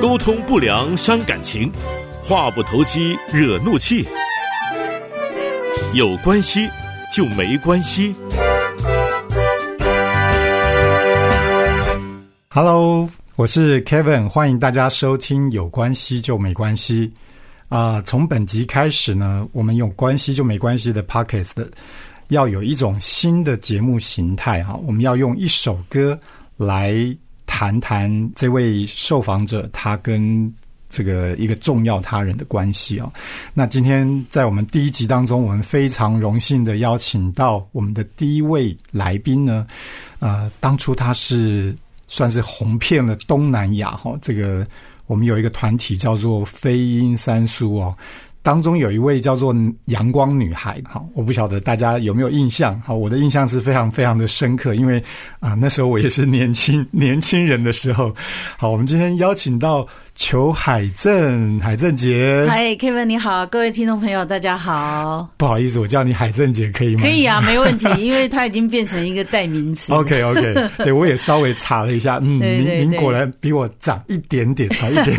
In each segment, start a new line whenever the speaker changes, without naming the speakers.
沟通不良伤感情，话不投机惹怒气。有关系就没关系。
Hello，我是 Kevin，欢迎大家收听《有关系就没关系》啊、从本集开始呢，我们有关系就没关系的 Podcast 要有一种新的节目形态哈，我们要用一首歌来谈谈这位受访者他跟这个一个重要他人的关系哦。那今天在我们第一集当中，我们非常荣幸的邀请到我们的第一位来宾呢，呃，当初他是算是红遍了东南亚哈。这个我们有一个团体叫做飞鹰三叔哦，当中有一位叫做阳光女孩哈，我不晓得大家有没有印象好。我的印象是非常非常的深刻，因为啊、那时候我也是年轻 年轻人的时候。好，我们今天邀请到裘海正，海正杰。
嗨，Kevin，你好，各位听众朋友，大家好。
不好意思，我叫你海正杰可以吗？
可以啊，没问题，因为他已经变成一个代名词。
OK OK，对我也稍微查了一下，嗯，
对对对
您您果然比我长一点点，长一点。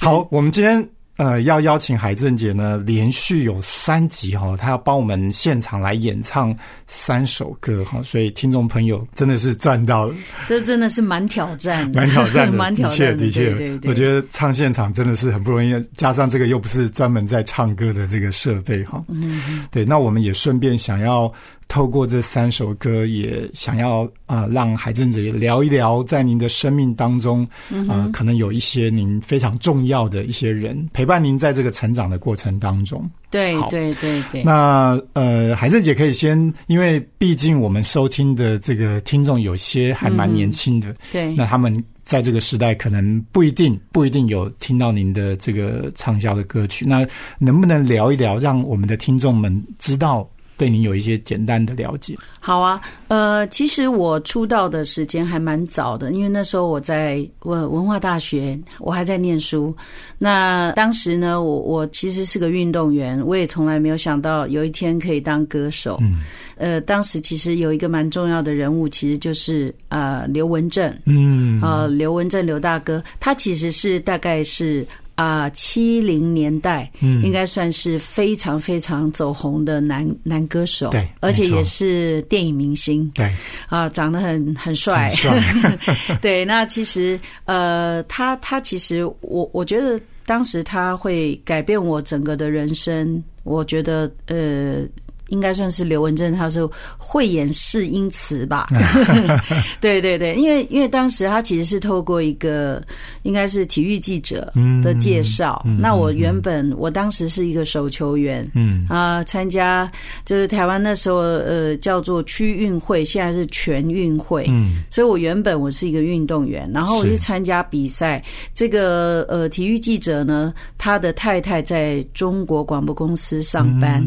好，我们今天呃要邀请海正姐呢，连续有三集哈、她要帮我们现场来演唱三首歌哈、所以听众朋友真的是赚到了，
这真的是蛮挑战的，
蛮挑战的，
蛮挑
的确
战的，
的确
对对，对
我觉得唱现场真的是很不容易，加上这个又不是专门在唱歌的这个设备哈。
嗯，
对，那我们也顺便想要透过这三首歌，也想要啊、呃让海正姐聊一聊，在您的生命当中，
嗯
啊、可能有一些您非常重要的一些人陪伴您在这个成长的过程当中。好
对对对对。
那呃，海正姐可以先，因为毕竟我们收听的这个听众有些还蛮年轻的，
对
那他们在这个时代可能不一定不一定有听到您的这个畅销的歌曲。那能不能聊一聊，让我们的听众们知道对您有一些简单的了解？
好啊，呃，其实我出道的时间还蛮早的，因为那时候我在文文化大学，我还在念书。那当时呢，我我其实是个运动员，我也从来没有想到有一天可以当歌手。
嗯
呃，当时其实有一个蛮重要的人物，其实就是呃刘文正。
嗯
呃，刘文正刘大哥，他其实是大概是啊七零年代，
嗯。
应该算是非常非常走红的男男歌手，
对
而且也是电影明星
对，
啊、长得很很帅，
很帅，
对，那其实呃，他他其实我我觉得当时他会改变我整个的人生，我觉得呃。应该算是刘文正，他是慧眼识英词吧？对对对，因为因为当时他其实是透过一个应该是体育记者的介绍，那我原本我当时是一个手球员，
嗯。
啊，参加就是台湾那时候呃叫做区运会，现在是全运会，
嗯。
所以我原本我是一个运动员，然后我
是。
去参加比赛。这个呃体育记者呢，他的太太在中国广播公司上班，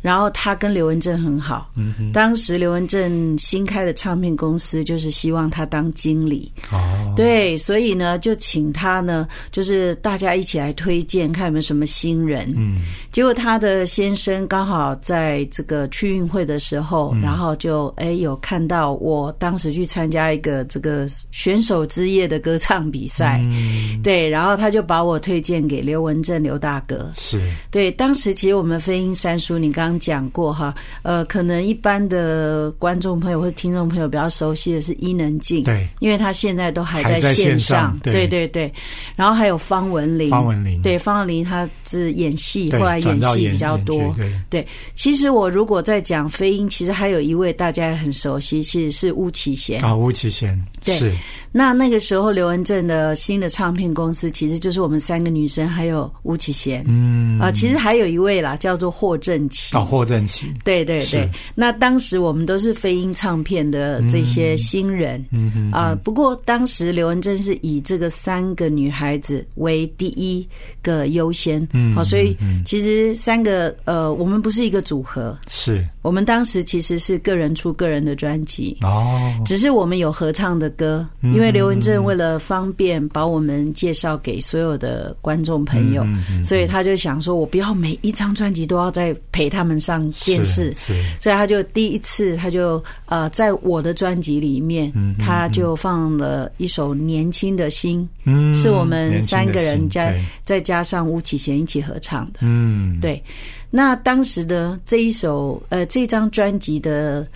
然后他跟刘文正很好。
嗯哼，
当时刘文正新开的唱片公司就是希望他当经理，
哦，
对，所以呢就请他呢，就是大家一起来推荐，看有没有什么新人。
嗯。
结果他的先生刚好在这个区运会的时候，
嗯。
然后就哎有看到我当时去参加一个这个选手之夜的歌唱比赛，
嗯，
对，然后他就把我推荐给刘文正刘大哥。
是，
对，当时其实我们飞鹰三叔，你刚刚讲过哈，呃，可能一般的观众朋友或者听众朋友比较熟悉的是伊能静，
对，
因为他现在都还
还在线
线
上。对。
对对对，然后还有方文琳，
方文琳。
对方文琳她是演戏，后来演戏比较多。
对，
对，其实我如果在讲飞鹰，其实还有一位大家也很熟悉，其实是巫启贤。
啊，巫启贤
对，那那个时候刘文正的新的唱片公司，其实就是我们三个女生，还有巫启贤。
嗯。
啊、其实还有一位啦，叫做霍正奇。
哦，霍正奇，
对对对，那当时我们都是飞鹰唱片的这些新人，
嗯哼，
啊、不过当时刘文正是以这个三个女孩子为第一个优先，
嗯
好、所以
嗯
其实三个呃，我们不是一个组合，
是，
我们当时其实是个人出个人的专辑。
哦，
只是我们有合唱的歌，因为刘文正为了方便把我们介绍给所有的观众朋友，
嗯嗯嗯。
所以他就想说，我不要每一张专辑都要再陪他们上电视，
是
所以他就第一次他就呃在我的专辑里面，他就放了一首《年轻的心》，
嗯
是我们三个人加再加上巫启贤一起合唱的。
嗯，
对，那当时的这一首呃这张专辑的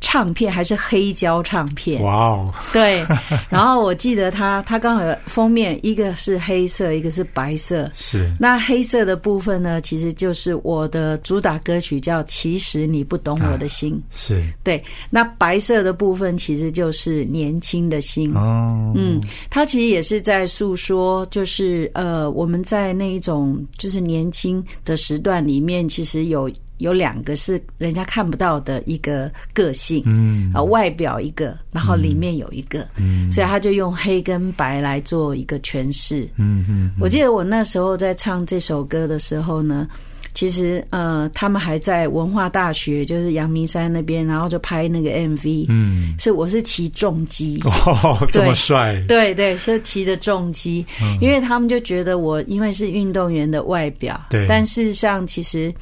唱片还是黑胶唱片，
哇哦，
对。然后我记得它它刚好有封面一个是黑色，一个是白色。
是
那黑色的部分呢，其实就是我的主打歌曲，叫《其实你不懂我的心》。
是
对，那白色的部分其实就是年轻的心。
哦，
嗯，它其实也是在诉说，就是呃，我们在那一种就是年轻的时段里面，其实有有两个是人家看不到的一个个性，
嗯。
啊、外表一个，然后里面有一个，
嗯。
所以他就用黑跟白来做一个诠释。
嗯嗯
我记得我那时候在唱这首歌的时候呢，其实呃，他们还在文化大学，就是阳明山那边，然后就拍那个 MV，、
嗯，
是我是骑重机。
哦，这么
对
帅，
对对，是骑着重机，
嗯。
因为他们就觉得我因为是运动员的外表，
对。
但事实上其实。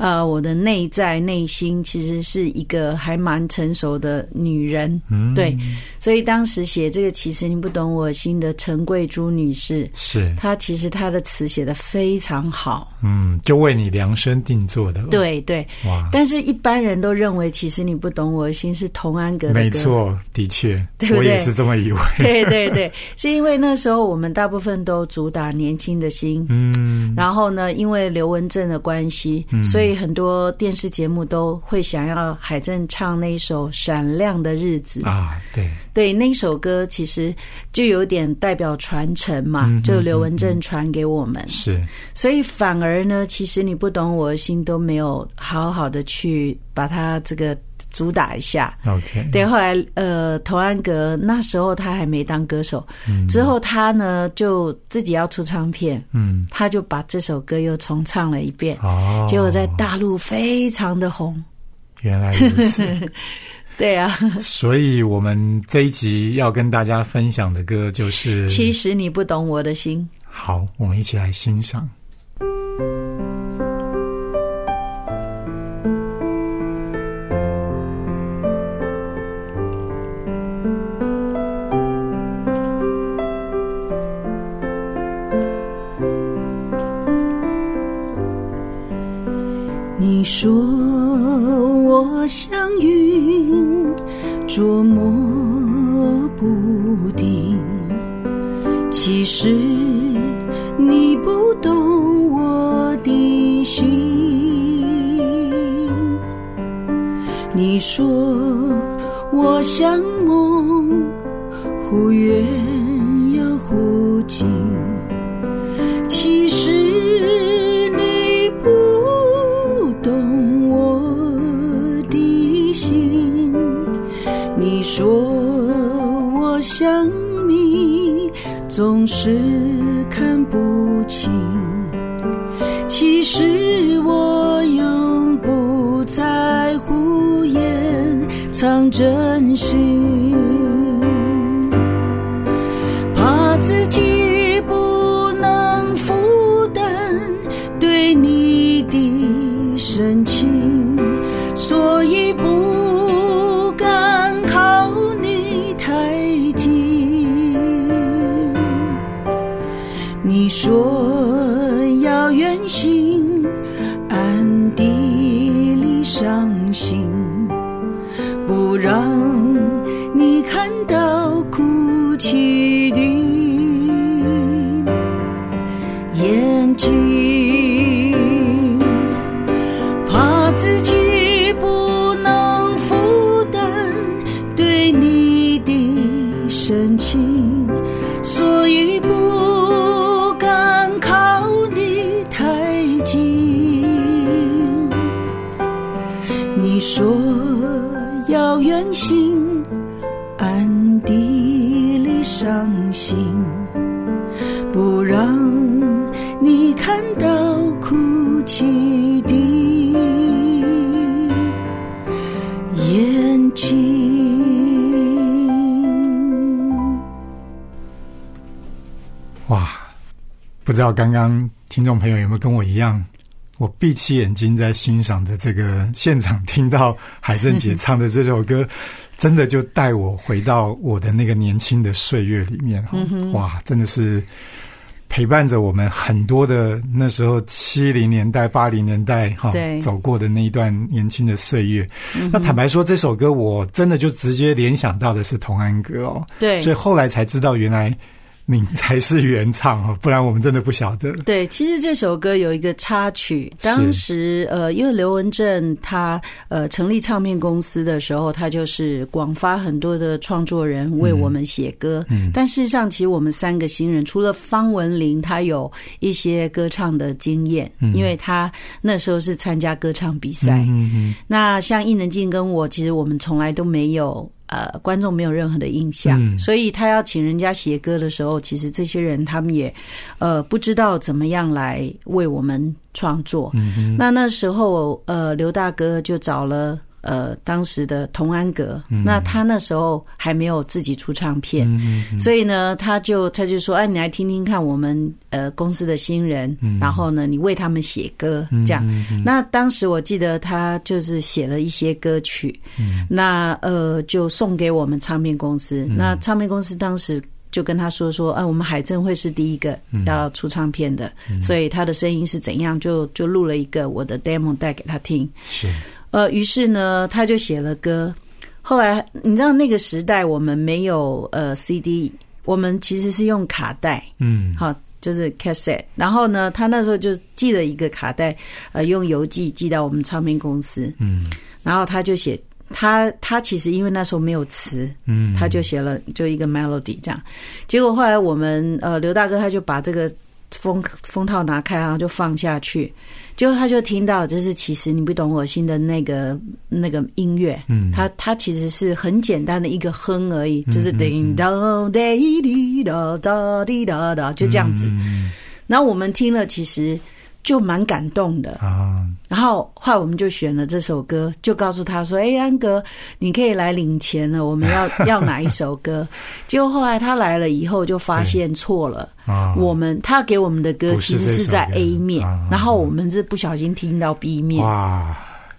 呃，我的内在内心其实是一个还蛮成熟的女人，
嗯。
对，所以当时写这个“其实你不懂我心”的陈桂珠女士，
是，
她其实她的词写的非常好，
嗯，就为你量身定做的，，
对对，
哇，
但是一般人都认为“其实你不懂我的心”是童安格的歌，
没错，的确，
对对？
我也是这么以为，
对对对，是因为那时候我们大部分都主打年轻的心，
嗯，
然后呢，因为刘文正的关系，所以很多电视节目都会想要海正唱那一首《闪亮的日子》。
啊，对，
对，那首歌其实就有点代表传承嘛，
嗯
就刘文正传给我们，
是，
所以反而呢，其实你不懂我的心都没有好好的去把它这个主打一下。
OK，
对，后来呃，童安格那时候他还没当歌手，嗯。之后他呢就自己要出唱片，
嗯，
他就把这首歌又重唱了一遍，
哦，
结果在大陆非常的红。
原来如此，
对啊，
所以我们这一集要跟大家分享的歌就是，
其实你不懂我的心。
好，我们一起来欣赏。
你说我像云，捉摸不定。其实你不懂我的心。你说我像梦，忽远总是看不清。其实我永不在乎掩藏真心。深情，所以不敢靠你太近。你说
道刚刚听众朋友有没有跟我一样，我闭起眼睛在欣赏的这个现场，听到海正姐唱的这首歌，真的就带我回到我的那个年轻的岁月里面。哇，真的是陪伴着我们很多的那时候七零年代、八零年代哈走过的那一段年轻的岁月。那坦白说，这首歌我真的就直接联想到的是童安格哦。
对，
所以后来才知道原来。你才是原唱哦，不然我们真的不晓得。
对，其实这首歌有一个插曲，当时呃，因为刘文正他呃成立唱片公司的时候，他就是广发很多的创作人为我们写歌。嗯，但事实上，其实我们三个新人，除了方文琳，他有一些歌唱的经验，因为他那时候是参加歌唱比赛。嗯嗯，那像伊能静跟我，其实我们从来都没有。呃，观众没有任何的印象，所以他要请人家写歌的时候，其实这些人他们也呃不知道怎么样来为我们创作。那那时候，呃，刘大哥就找了。呃，当时的童安格，那他那时候还没有自己出唱片，所以呢，他就他就说：“哎，你来听听看我们呃公司的新人，然后呢，你为他们写歌，这样。”那当时我记得他就是写了一些歌曲，那呃就送给我们唱片公司。那唱片公司当时就跟他说说：“哎，我们海正会是第一个要出唱片的，所以他的声音是怎样，就就录了一个我的 demo 带给他听。”
是。
呃，于是呢，他就写了歌。后来你知道那个时代，我们没有呃 CD，我们其实是用卡带，嗯，好，就是 cassette。然后呢，他那时候就寄了一个卡带，呃，用邮寄寄到我们唱片公司，嗯，然后他就写他他其实因为那时候没有词，嗯，他就写了就一个 melody 这样。结果后来我们呃刘大哥他就把这个封封套拿开，然后就放下去。结果他就听到，就是其实你不懂我心的那个那个音乐，嗯，他他其实是很简单的一个哼而已，就是叮当滴滴哒哒滴哒哒，就这样子。然后我们听了，其实。就蛮感动的啊，然后后来我们就选了这首歌，就告诉他说：“哎，安哥，你可以来领钱了。我们要 要哪一首歌？”结果后来他来了以后，就发现错了啊。我们他给我们的歌其实是在 A 面，然后我们是不小心听到 B 面哇，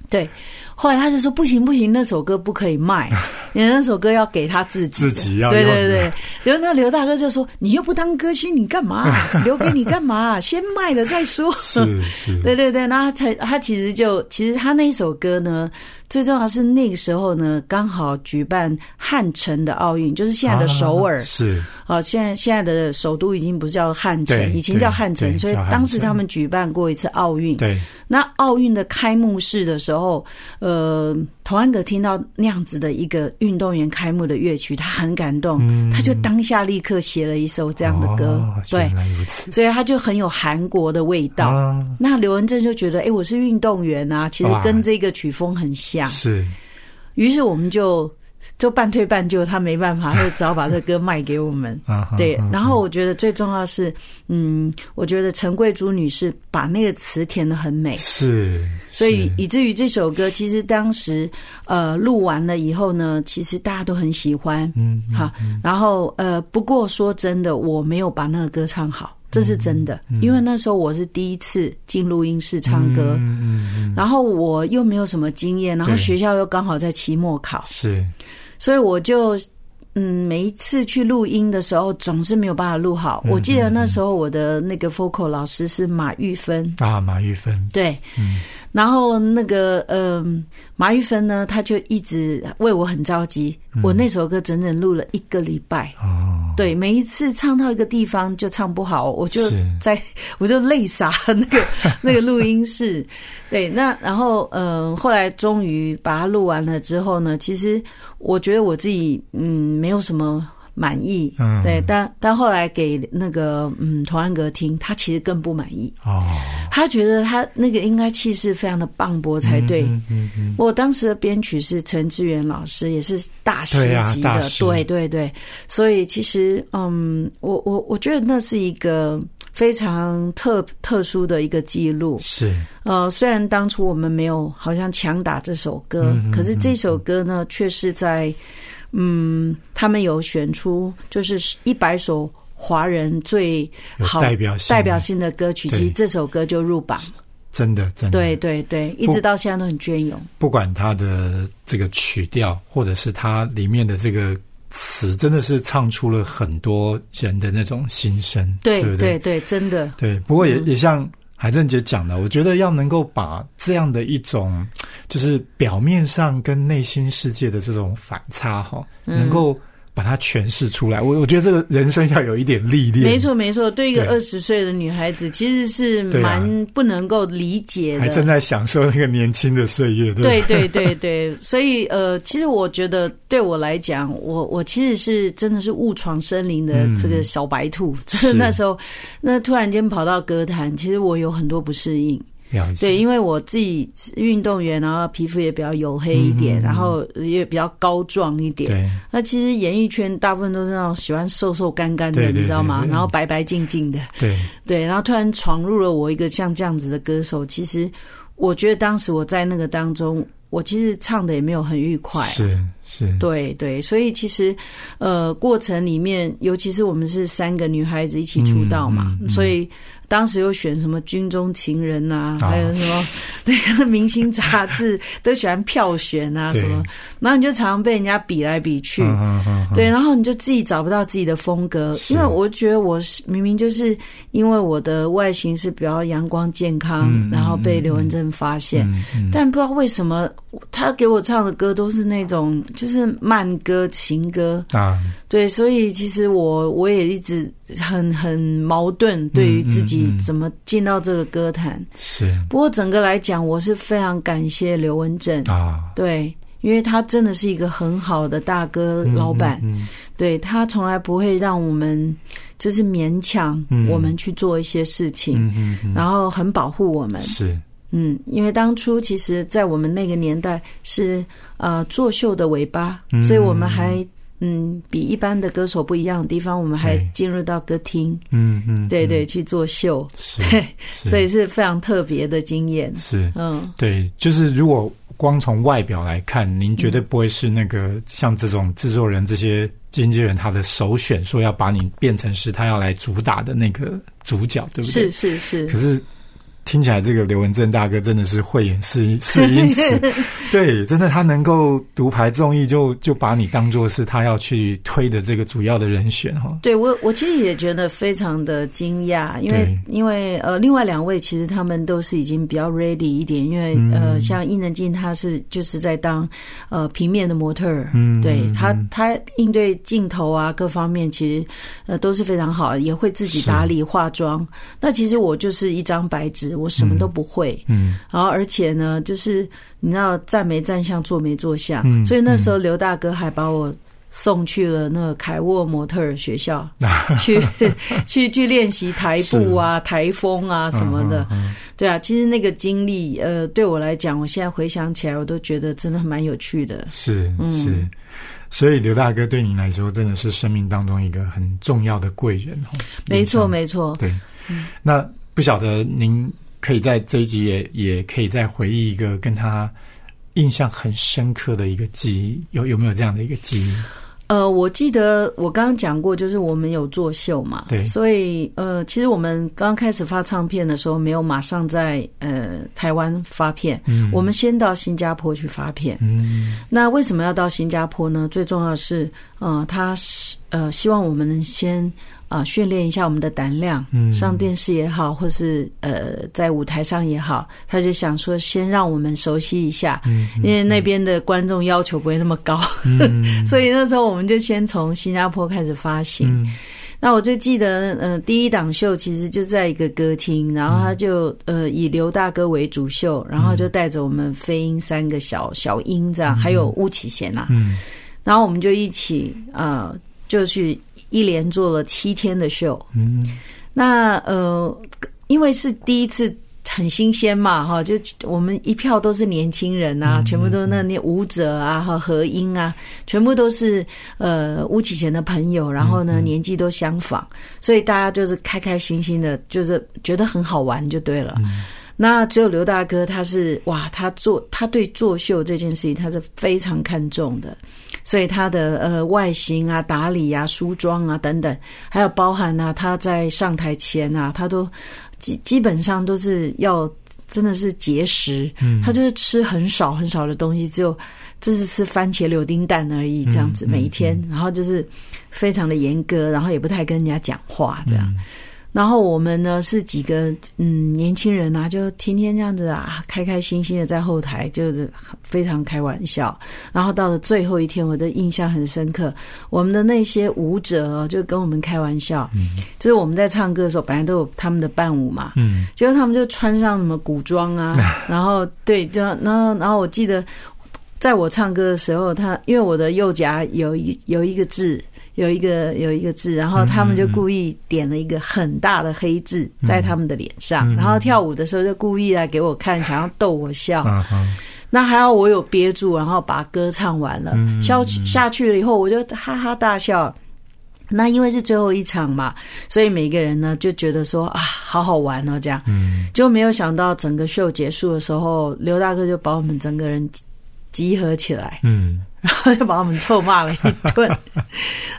对。后来他就说不行不行，那首歌不可以卖，因 为那首歌要给他自己。
自己要
对对对。然后那刘大哥就说：“你又不当歌星，你干嘛？留给你干嘛？先卖了再说。”
是 是。
对对对，那他才他其实就其实他那一首歌呢。最重要是那个时候呢，刚好举办汉城的奥运，就是现在的首尔。
是
啊，现在现在的首都已经不叫汉城，以前叫汉城，所以当时他们举办过一次奥运。
对，
那奥运的开幕式的时候，呃，童安格听到那样子的一个运动员开幕的乐曲，他很感动，他就当下立刻写了一首这样的歌。对，所以他就很有韩国的味道。那刘文正就觉得，哎，我是运动员啊，其实跟这个曲风很像。
是，
于是我们就就半推半就，他没办法，他就只好把这歌卖给我们。对，然后我觉得最重要是，嗯，我觉得陈桂珠女士把那个词填的很美，
是，
所以以至于这首歌其实当时呃录完了以后呢，其实大家都很喜欢，嗯，好，然后呃，不过说真的，我没有把那个歌唱好。这是真的，因为那时候我是第一次进录音室唱歌，然后我又没有什么经验，然后学校又刚好在期末考，
是，
所以我就。嗯，每一次去录音的时候，总是没有办法录好。我记得那时候我的那个 vocal 老师是马玉芬。
啊，马玉芬。
对，嗯，然后那个嗯，马玉芬呢，他就一直为我很着急。我那首歌整整录了一个礼拜哦，对，每一次唱到一个地方就唱不好，我就在 我就泪洒那个 那个录音室。对，那然后嗯，后来终于把它录完了之后呢，其实我觉得我自己嗯没有什么满意，嗯，对，但但后来给那个嗯童安格听，他其实更不满意。哦，他觉得他那个应该气势非常的磅礴才对。嗯嗯，我当时的编曲是陈志远老师，也是大师级的，对对对，所以其实嗯，我我我觉得那是一个。非常特特殊的一个记录。
是。
呃，虽然当初我们没有好像强打这首歌，可是这首歌呢，却是在嗯，他们有选出就是一百首华人最好
代表
代表性的歌曲，其实这首歌就入榜
真的真的，
对对对，一直到现在都很隽永。
不管它的这个曲调，或者是它里面的这个词，真的是唱出了很多人的那种心声，
对
不对？
对对，真的。
对，不过也
嗯
也像海正姐讲的，我觉得要能够把这样的一种，就是表面上跟内心世界的这种反差哈，
嗯。
能够把它诠释出来。我我觉得这个人生要有一点历练，
没，错没错，对一个
对
二十岁的女孩子，其实是蛮不能够理解的。
还正在享受那个年轻的岁月，对
对对对对，所以呃，其实我觉得对我来讲，我我其实是真的是误闯森林的
嗯
这个小白兔。就是
是
那时候，那突然间跑到歌坛，其实我有很多不适应。
了解，
对，因为我自己是运动员，然后皮肤也比较黝黑一点，然后也比较高壮一点。
对。
那其实演艺圈大部分都是那种喜欢瘦瘦干干的，你知道吗？然后白白净净的。
对。
对，然后突然闯入了我一个像这样子的歌手，其实我觉得当时我在那个当中，我其实唱的也没有很愉快。
是是，
对对，所以其实，呃，过程里面，尤其是我们是三个女孩子一起出道嘛，
嗯嗯嗯。
所以当时又选什么军中情人呐、
啊。
还有什么 那个明星杂志都喜欢票选啊什么，然后你就常常被人家比来比去。
嗯嗯嗯嗯。
对，然后你就自己找不到自己的风格，
是。
因为我觉得我是明明就是因为我的外形是比较阳光健康，然后被刘文正发现，但不知道为什么他给我唱的歌都是那种就是慢歌、情歌，
啊，
对，所以其实我我也一直很很矛盾，对于自己怎么进到这个歌坛。
是。
不过整个来讲，我是非常感谢刘文正，
啊，
对，因为他真的是一个很好的大哥老板，
嗯
对他从来不会让我们就是勉强
嗯。
我们去做一些事情，
嗯，
然后很保护我们。
是。
嗯，因为当初其实，在我们那个年代是呃作秀的尾巴，
嗯。
所以我们还嗯比一般的歌手不一样的地方，我们还进入到歌厅，
嗯嗯，
对对，
嗯，
去做秀，对，
是。
所以是非常特别的经验。
是。
嗯，
对，就是如果光从外表来看，您绝对不会是那个像这种制作人、这些经纪人他的首选，说要把你变成是他要来主打的那个主角，对不对？
是是是。
可，是听起来这个刘文正大哥真的是慧眼识识英词，对，真的他能够独排众议，就就把你当做是他要去推的这个主要的人选哈。
对我我其实也觉得非常的惊讶，因为因为呃，另外两位其实他们都是已经比较 ready 一点，因为、
嗯。
呃，像伊能静她是就是在当呃平面的模特儿，
嗯
对她
嗯。
她应对镜头啊各方面其实呃都是非常好，也会自己打理化妆。那其实我就是一张白纸，我什么都不会。
嗯，
然后而且呢，就是你知道站没站相，坐没坐相，
嗯
所以那时候刘大哥还把我送去了那个凯沃模特儿学校，去去去练习台步啊、台风啊什么的。
嗯嗯
对啊，其实那个经历，呃，对我来讲，我现在回想起来，我都觉得真的蛮有趣的。
是
嗯
是，所以刘大哥对你来说真的是生命当中一个很重要的贵人哦。
没错，没错。
对。那不晓得您可以在这一集也也可以再回忆一个跟他印象很深刻的一个记忆，有有没有这样的一个记忆？
呃，我记得我刚刚讲过，就是我们有作秀嘛，
对
所以呃，其实我们刚开始发唱片的时候，没有马上在呃台湾发片，
嗯
我们先到新加坡去发片。
嗯
那为什么要到新加坡呢？最重要的是，呃，他是呃希望我们能先啊训练一下我们的胆量，
嗯。
上电视也好，或是呃在舞台上也好，他就想说先让我们熟悉一下，
嗯
因为那边的观众要求不会那么高，
嗯。
所以那时候我们就先从新加坡开始发行。
嗯。
那我就记得，呃，第一档秀其实就在一个歌厅，然后他就呃以刘大哥为主秀，然后就带着我们飞鹰三个小小鹰这样，还有巫启贤呐、
嗯。
然后我们就一起呃就去一连做了七天的秀。
嗯
那呃，因为是第一次。很新鲜嘛，哈，就我们一票都是年轻人啊，全部都是那那舞者啊和和音啊，全部都是呃巫启贤的朋友，然后呢年纪都相仿，所以大家就是开开心心的，就是觉得很好玩就对了。那只有刘大哥，他是哇，他做他对作秀这件事情他是非常看重的，所以他的呃外形啊、打理啊、梳妆啊等等，还有包含啊他在上台前啊，他都基基本上都是要真的是节食，嗯，他就是吃很少很少的东西，只有这是吃番茄柳丁蛋而已，这样子每一天，然后就是非常的严格，然后也不太跟人家讲话这样。然后我们呢是几个嗯年轻人啊，就天天这样子啊，开开心心的在后台，就是非常开玩笑。然后到了最后一天，我的印象很深刻，我们的那些舞者就跟我们开玩笑，嗯就是我们在唱歌的时候，本来都有他们的伴舞嘛，嗯，结果他们就穿上什么古装啊，然后对，就然后然后我记得在我唱歌的时候，他因为我的右颊有一有一个痣。有一个有一个字，然后他们就故意点了一个很大的黑字在他们的脸上，然后跳舞的时候就故意来给我看，想要逗我笑。那还好我有憋住，然后把歌唱完了，笑下去了以后，我就哈哈大笑。那因为是最后一场嘛，所以每个人呢就觉得说啊，好好玩哦，这样。就没有想到整个秀结束的时候，刘大哥就把我们整个人集合起来。嗯。然后就把我们臭骂了一顿，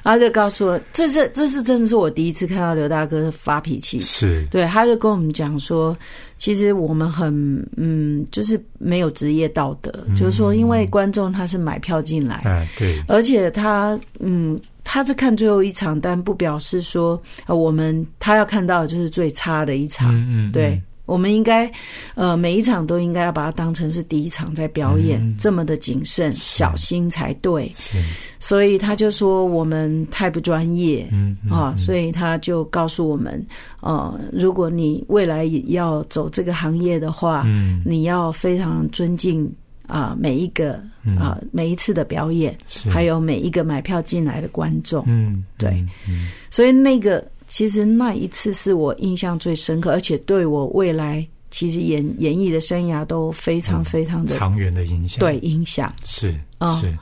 然后就告诉我，这是这是真的是我第一次看到刘大哥发脾气。
是
对，他就跟我们讲说，其实我们很嗯，就是没有职业道德，就是说，因为观众他是买票进来，
哎对，
而且他嗯，他是看最后一场，但不表示说呃我们他要看到的就是最差的一场，嗯嗯，对。我们应该，呃，每一场都应该要把它当成是第一场在表演，这么的谨慎小心才对。
是，
所以他就说我们太不专业，嗯啊，所以他就告诉我们，呃，如果你未来要走这个行业的话，嗯，你要非常尊敬啊每一个啊每一次的表演，还有每一个买票进来的观众，嗯，对，所以那个。其实那一次是我印象最深刻，而且对我未来其实演演艺的生涯都非常非常的
长远的影响。
对，影响
是是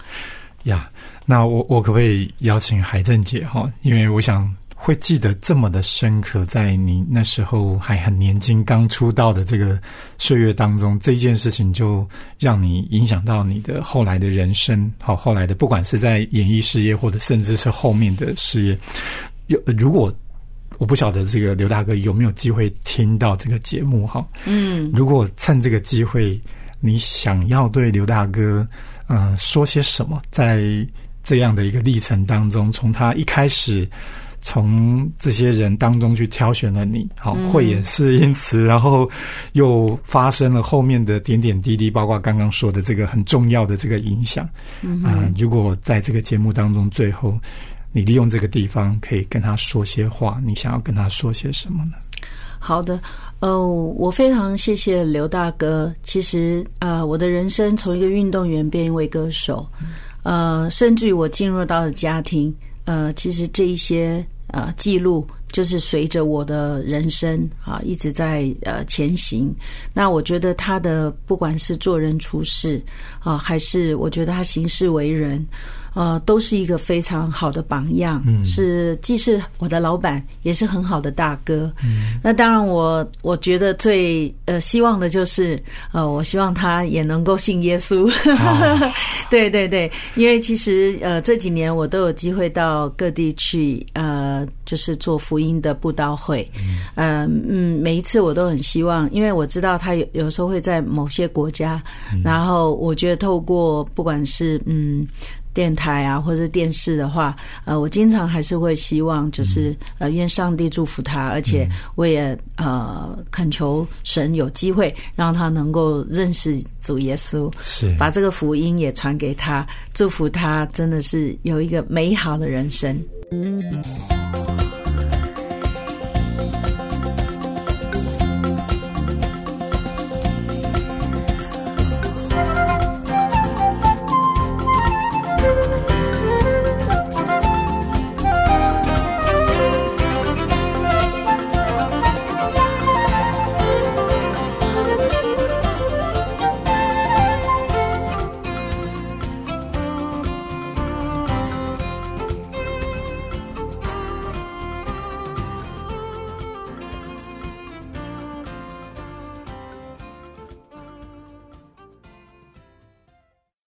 呀。那我我可不可以邀请海正姐哈？因为我想会记得这么的深刻，在你那时候还很年轻、刚出道的这个岁月当中，这件事情就让你影响到你的后来的人生。好，后来的不管是在演艺事业，或者甚至是后面的事业，有如果。我不晓得这个刘大哥有没有机会听到这个节目哈。嗯，如果趁这个机会，你想要对刘大哥，呃，说些什么？在这样的一个历程当中，从他一开始，从这些人当中去挑选了你，好，慧眼是因此，然后又发生了后面的点点滴滴，包括刚刚说的这个很重要的这个影响。嗯，如果在这个节目当中最后。你利用这个地方可以跟他说些话，你想要跟他说些什么呢？
好的，呃，我非常谢谢刘大哥。其实啊，我的人生从一个运动员变一位歌手，呃，甚至于我进入到了家庭，呃，其实这一些呃记录就是随着我的人生啊一直在呃前行。那我觉得他的不管是做人处事啊，还是我觉得他行事为人。呃，都是一个非常好的榜样，是既是我的老板，也是很好的大哥。那当然，我我觉得最呃希望的就是呃，我希望他也能够信耶稣。对对对，因为其实呃这几年我都有机会到各地去呃，就是做福音的布道会。嗯嗯，每一次我都很希望，因为我知道他有有时候会在某些国家，然后我觉得透过不管是嗯。电台啊，或者电视的话，呃，我经常还是会希望，就是呃，愿上帝祝福他，而且我也呃恳求神有机会让他能够认识主耶稣，
是。
把这个福音也传给他，祝福他，真的是有一个美好的人生。